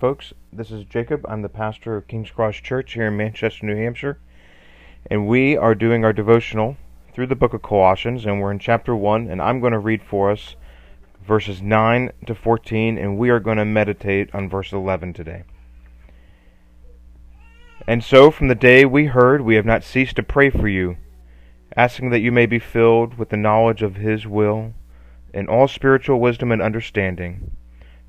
Folks, this is Jacob. I'm the pastor of King's Cross Church here in Manchester, New Hampshire. And we are doing our devotional through the book of Colossians, and we're in chapter 1, and I'm going to read for us verses 9 to 14, and we are going to meditate on verse 11 today. And so, from the day we heard, we have not ceased to pray for you, asking that you may be filled with the knowledge of His will, in all spiritual wisdom and understanding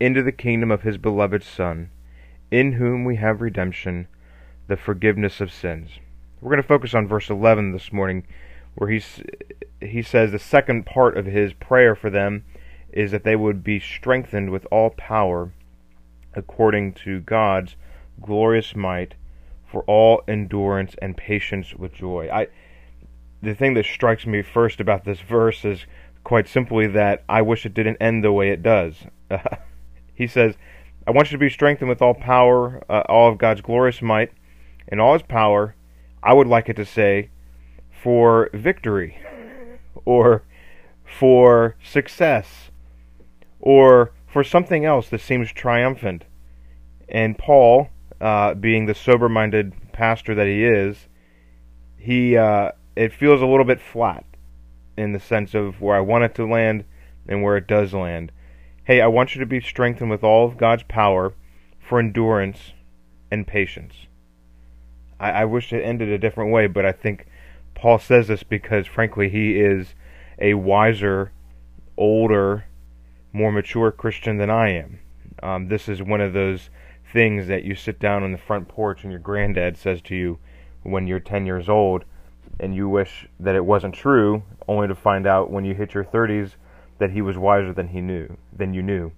into the kingdom of his beloved Son, in whom we have redemption, the forgiveness of sins. We're going to focus on verse 11 this morning, where he's, he says the second part of his prayer for them is that they would be strengthened with all power according to God's glorious might for all endurance and patience with joy. I the thing that strikes me first about this verse is quite simply that I wish it didn't end the way it does. he says, I want you to be strengthened with all power, uh, all of God's glorious might, and all his power. I would like it to say, for victory, or for success, or for something else that seems triumphant. And Paul, uh, being the sober minded pastor that he is, he uh, it feels a little bit flat in the sense of where I want it to land and where it does land. Hey, I want you to be strengthened with all of God's power for endurance and patience. I, I wish it ended a different way, but I think Paul says this because, frankly, he is a wiser, older, more mature Christian than I am. Um, this is one of those things that you sit down on the front porch and your granddad says to you when you're 10 years old, and you wish that it wasn't true, only to find out when you hit your 30s that he was wiser than he knew than you knew.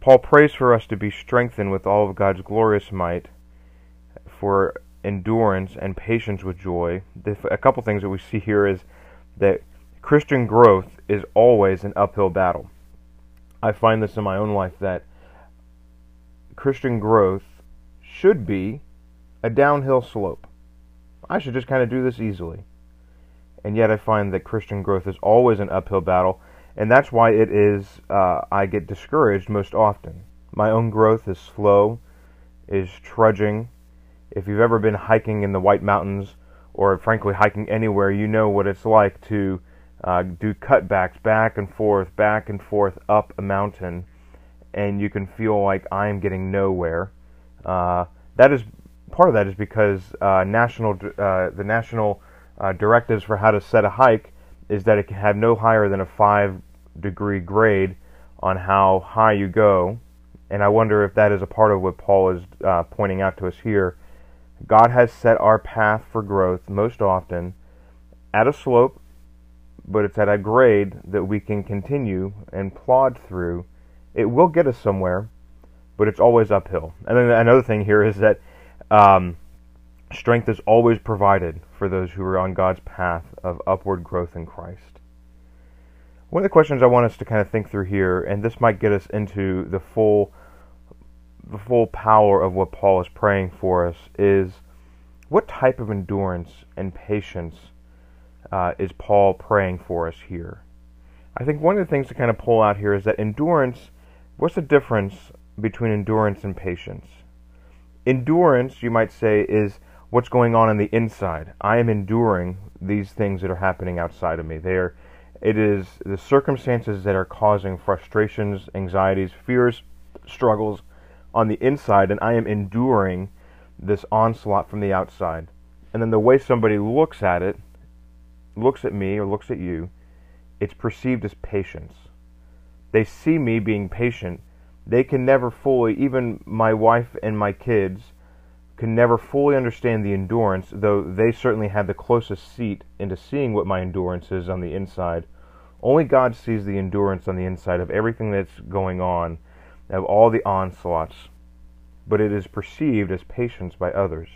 Paul prays for us to be strengthened with all of God's glorious might for endurance and patience with joy. A couple things that we see here is that Christian growth is always an uphill battle. I find this in my own life that Christian growth should be a downhill slope. I should just kind of do this easily and yet I find that Christian growth is always an uphill battle, and that's why it is uh, I get discouraged most often. My own growth is slow, is trudging. If you've ever been hiking in the White Mountains, or frankly hiking anywhere, you know what it's like to uh, do cutbacks back and forth, back and forth up a mountain, and you can feel like I am getting nowhere. Uh, that is part of that is because uh, national uh, the national uh, directives for how to set a hike is that it can have no higher than a 5 degree grade on how high you go. And I wonder if that is a part of what Paul is uh, pointing out to us here. God has set our path for growth most often at a slope, but it's at a grade that we can continue and plod through. It will get us somewhere, but it's always uphill. And then another thing here is that um, strength is always provided for those who are on God's path of upward growth in Christ. One of the questions I want us to kind of think through here, and this might get us into the full the full power of what Paul is praying for us, is what type of endurance and patience uh, is Paul praying for us here? I think one of the things to kind of pull out here is that endurance, what's the difference between endurance and patience? Endurance, you might say, is what's going on on the inside. I am enduring these things that are happening outside of me. They are, it is the circumstances that are causing frustrations, anxieties, fears, struggles on the inside, and I am enduring this onslaught from the outside. And then the way somebody looks at it, looks at me or looks at you, it's perceived as patience. They see me being patient. They can never fully, even my wife and my kids, can never fully understand the endurance, though they certainly have the closest seat into seeing what my endurance is on the inside. Only God sees the endurance on the inside of everything that's going on, of all the onslaughts. but it is perceived as patience by others.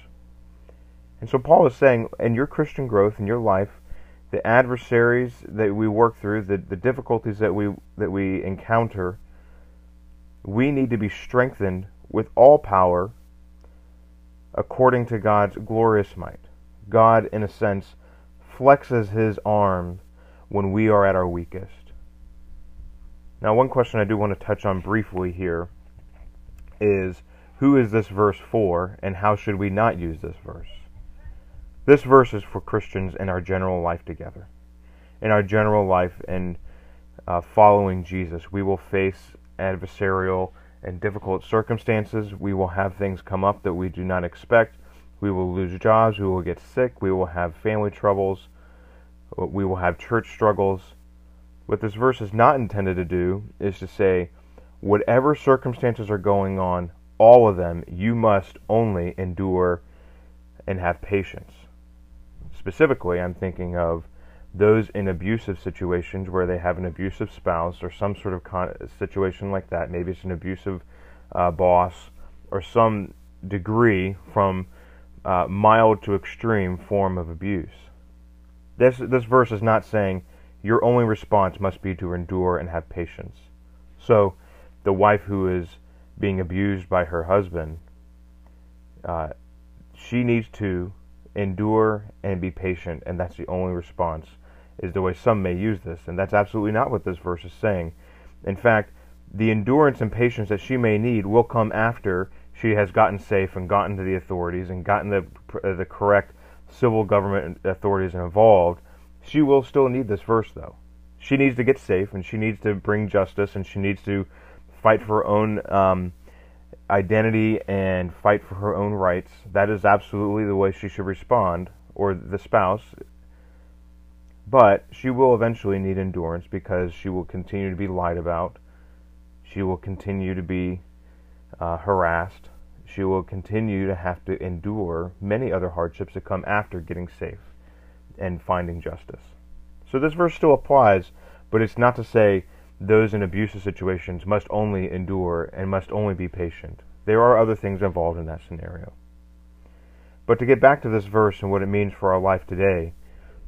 And so Paul is saying, in your Christian growth, in your life, the adversaries that we work through, the, the difficulties that we that we encounter, we need to be strengthened with all power according to God's glorious might. God, in a sense, flexes his arm when we are at our weakest. Now, one question I do want to touch on briefly here is who is this verse for, and how should we not use this verse? This verse is for Christians in our general life together. In our general life and uh, following Jesus, we will face adversarial and difficult circumstances. We will have things come up that we do not expect. We will lose jobs. We will get sick. We will have family troubles. We will have church struggles. What this verse is not intended to do is to say, whatever circumstances are going on, all of them, you must only endure and have patience. Specifically, I'm thinking of those in abusive situations where they have an abusive spouse or some sort of con- situation like that. Maybe it's an abusive uh, boss or some degree from uh, mild to extreme form of abuse. This this verse is not saying your only response must be to endure and have patience. So, the wife who is being abused by her husband, uh, she needs to endure and be patient, and that's the only response is the way some may use this, and that's absolutely not what this verse is saying. In fact, the endurance and patience that she may need will come after she has gotten safe and gotten to the authorities and gotten the uh, the correct civil government authorities involved. She will still need this verse though. She needs to get safe and she needs to bring justice and she needs to fight for her own um, identity and fight for her own rights. That is absolutely the way she should respond, or the spouse but she will eventually need endurance because she will continue to be lied about. She will continue to be uh, harassed. She will continue to have to endure many other hardships that come after getting safe and finding justice. So this verse still applies, but it's not to say those in abusive situations must only endure and must only be patient. There are other things involved in that scenario. But to get back to this verse and what it means for our life today,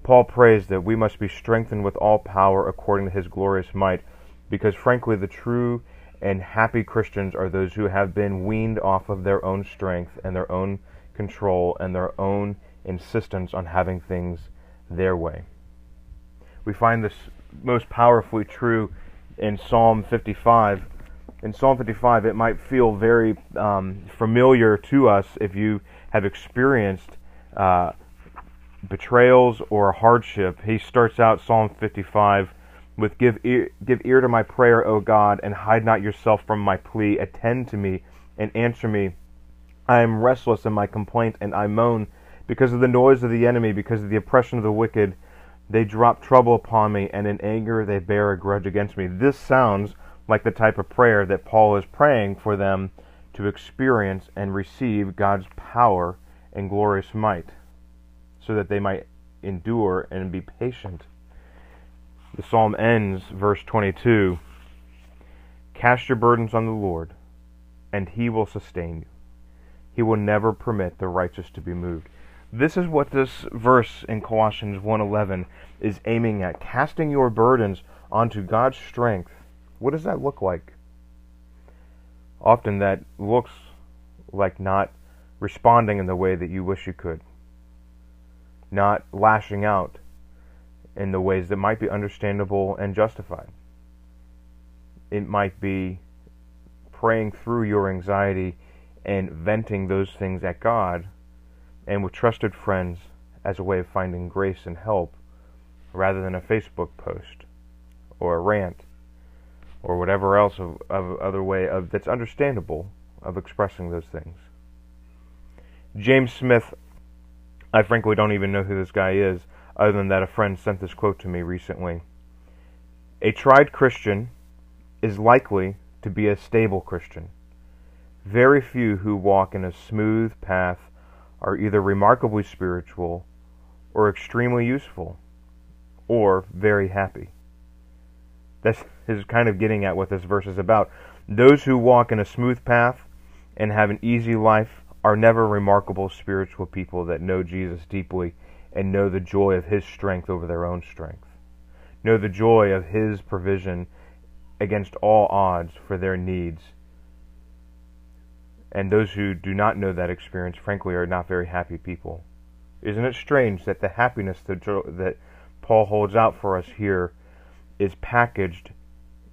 Paul prays that we must be strengthened with all power according to his glorious might, because frankly, the true and happy Christians are those who have been weaned off of their own strength and their own control and their own insistence on having things their way. We find this most powerfully true in Psalm 55. In Psalm 55, it might feel very um, familiar to us if you have experienced uh, betrayals or hardship, he starts out Psalm 55 with give ear, give ear to my prayer, O God, and hide not yourself from my plea. Attend to me and answer me. I am restless in my complaint, and I moan because of the noise of the enemy, because of the oppression of the wicked. They drop trouble upon me, and in anger they bear a grudge against me. This sounds like the type of prayer that Paul is praying for them to experience and receive God's power and glorious might so that they might endure and be patient. The psalm ends, verse 22 Cast your burdens on the Lord, and he will sustain you. He will never permit the righteous to be moved. This is what this verse in Colossians 1:11 is aiming at, casting your burdens onto God's strength. What does that look like? Often that looks like not responding in the way that you wish you could not lashing out in the ways that might be understandable and justified. It might be praying through your anxiety and venting those things at God and with trusted friends as a way of finding grace and help rather than a Facebook post or a rant or whatever else of, of other way of that's understandable of expressing those things. James Smith I frankly don't even know who this guy is, other than that a friend sent this quote to me recently. A tried Christian is likely to be a stable Christian. Very few who walk in a smooth path are either remarkably spiritual or extremely useful or very happy. That's is kind of getting at what this verse is about. Those who walk in a smooth path and have an easy life are never remarkable spiritual people that know Jesus deeply and know the joy of His strength over their own strength. Know the joy of His provision against all odds for their needs. And those who do not know that experience, frankly, are not very happy people. Isn't it strange that the happiness that, Paul holds out for us here is packaged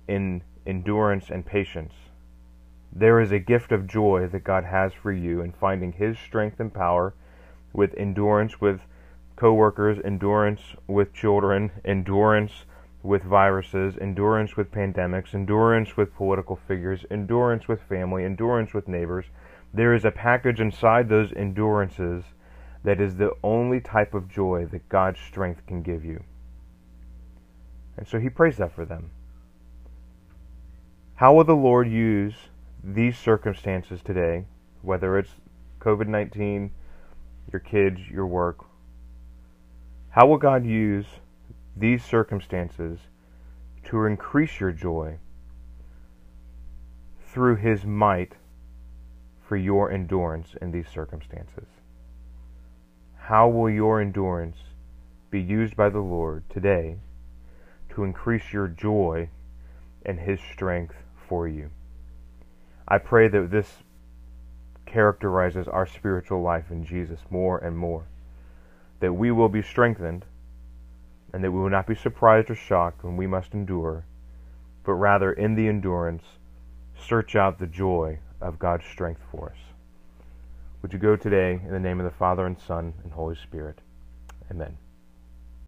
in endurance and patience? There is a gift of joy that God has for you in finding His strength and power with endurance with coworkers, endurance with children, endurance with viruses, endurance with pandemics, endurance with political figures, endurance with family, endurance with neighbors. There is a package inside those endurances that is the only type of joy that God's strength can give you. And so he prays that for them. How will the Lord use these circumstances today, whether it's COVID 19, your kids, your work? How will God use these circumstances to increase your joy through His might for your endurance in these circumstances? How will your endurance be used by the Lord today to increase your joy and His strength for you? I pray that this characterizes our spiritual life in Jesus more and more. That we will be strengthened and that we will not be surprised or shocked when we must endure, but rather in the endurance search out the joy of God's strength for us. Would you go today in the name of the Father and Son and Holy Spirit? Amen.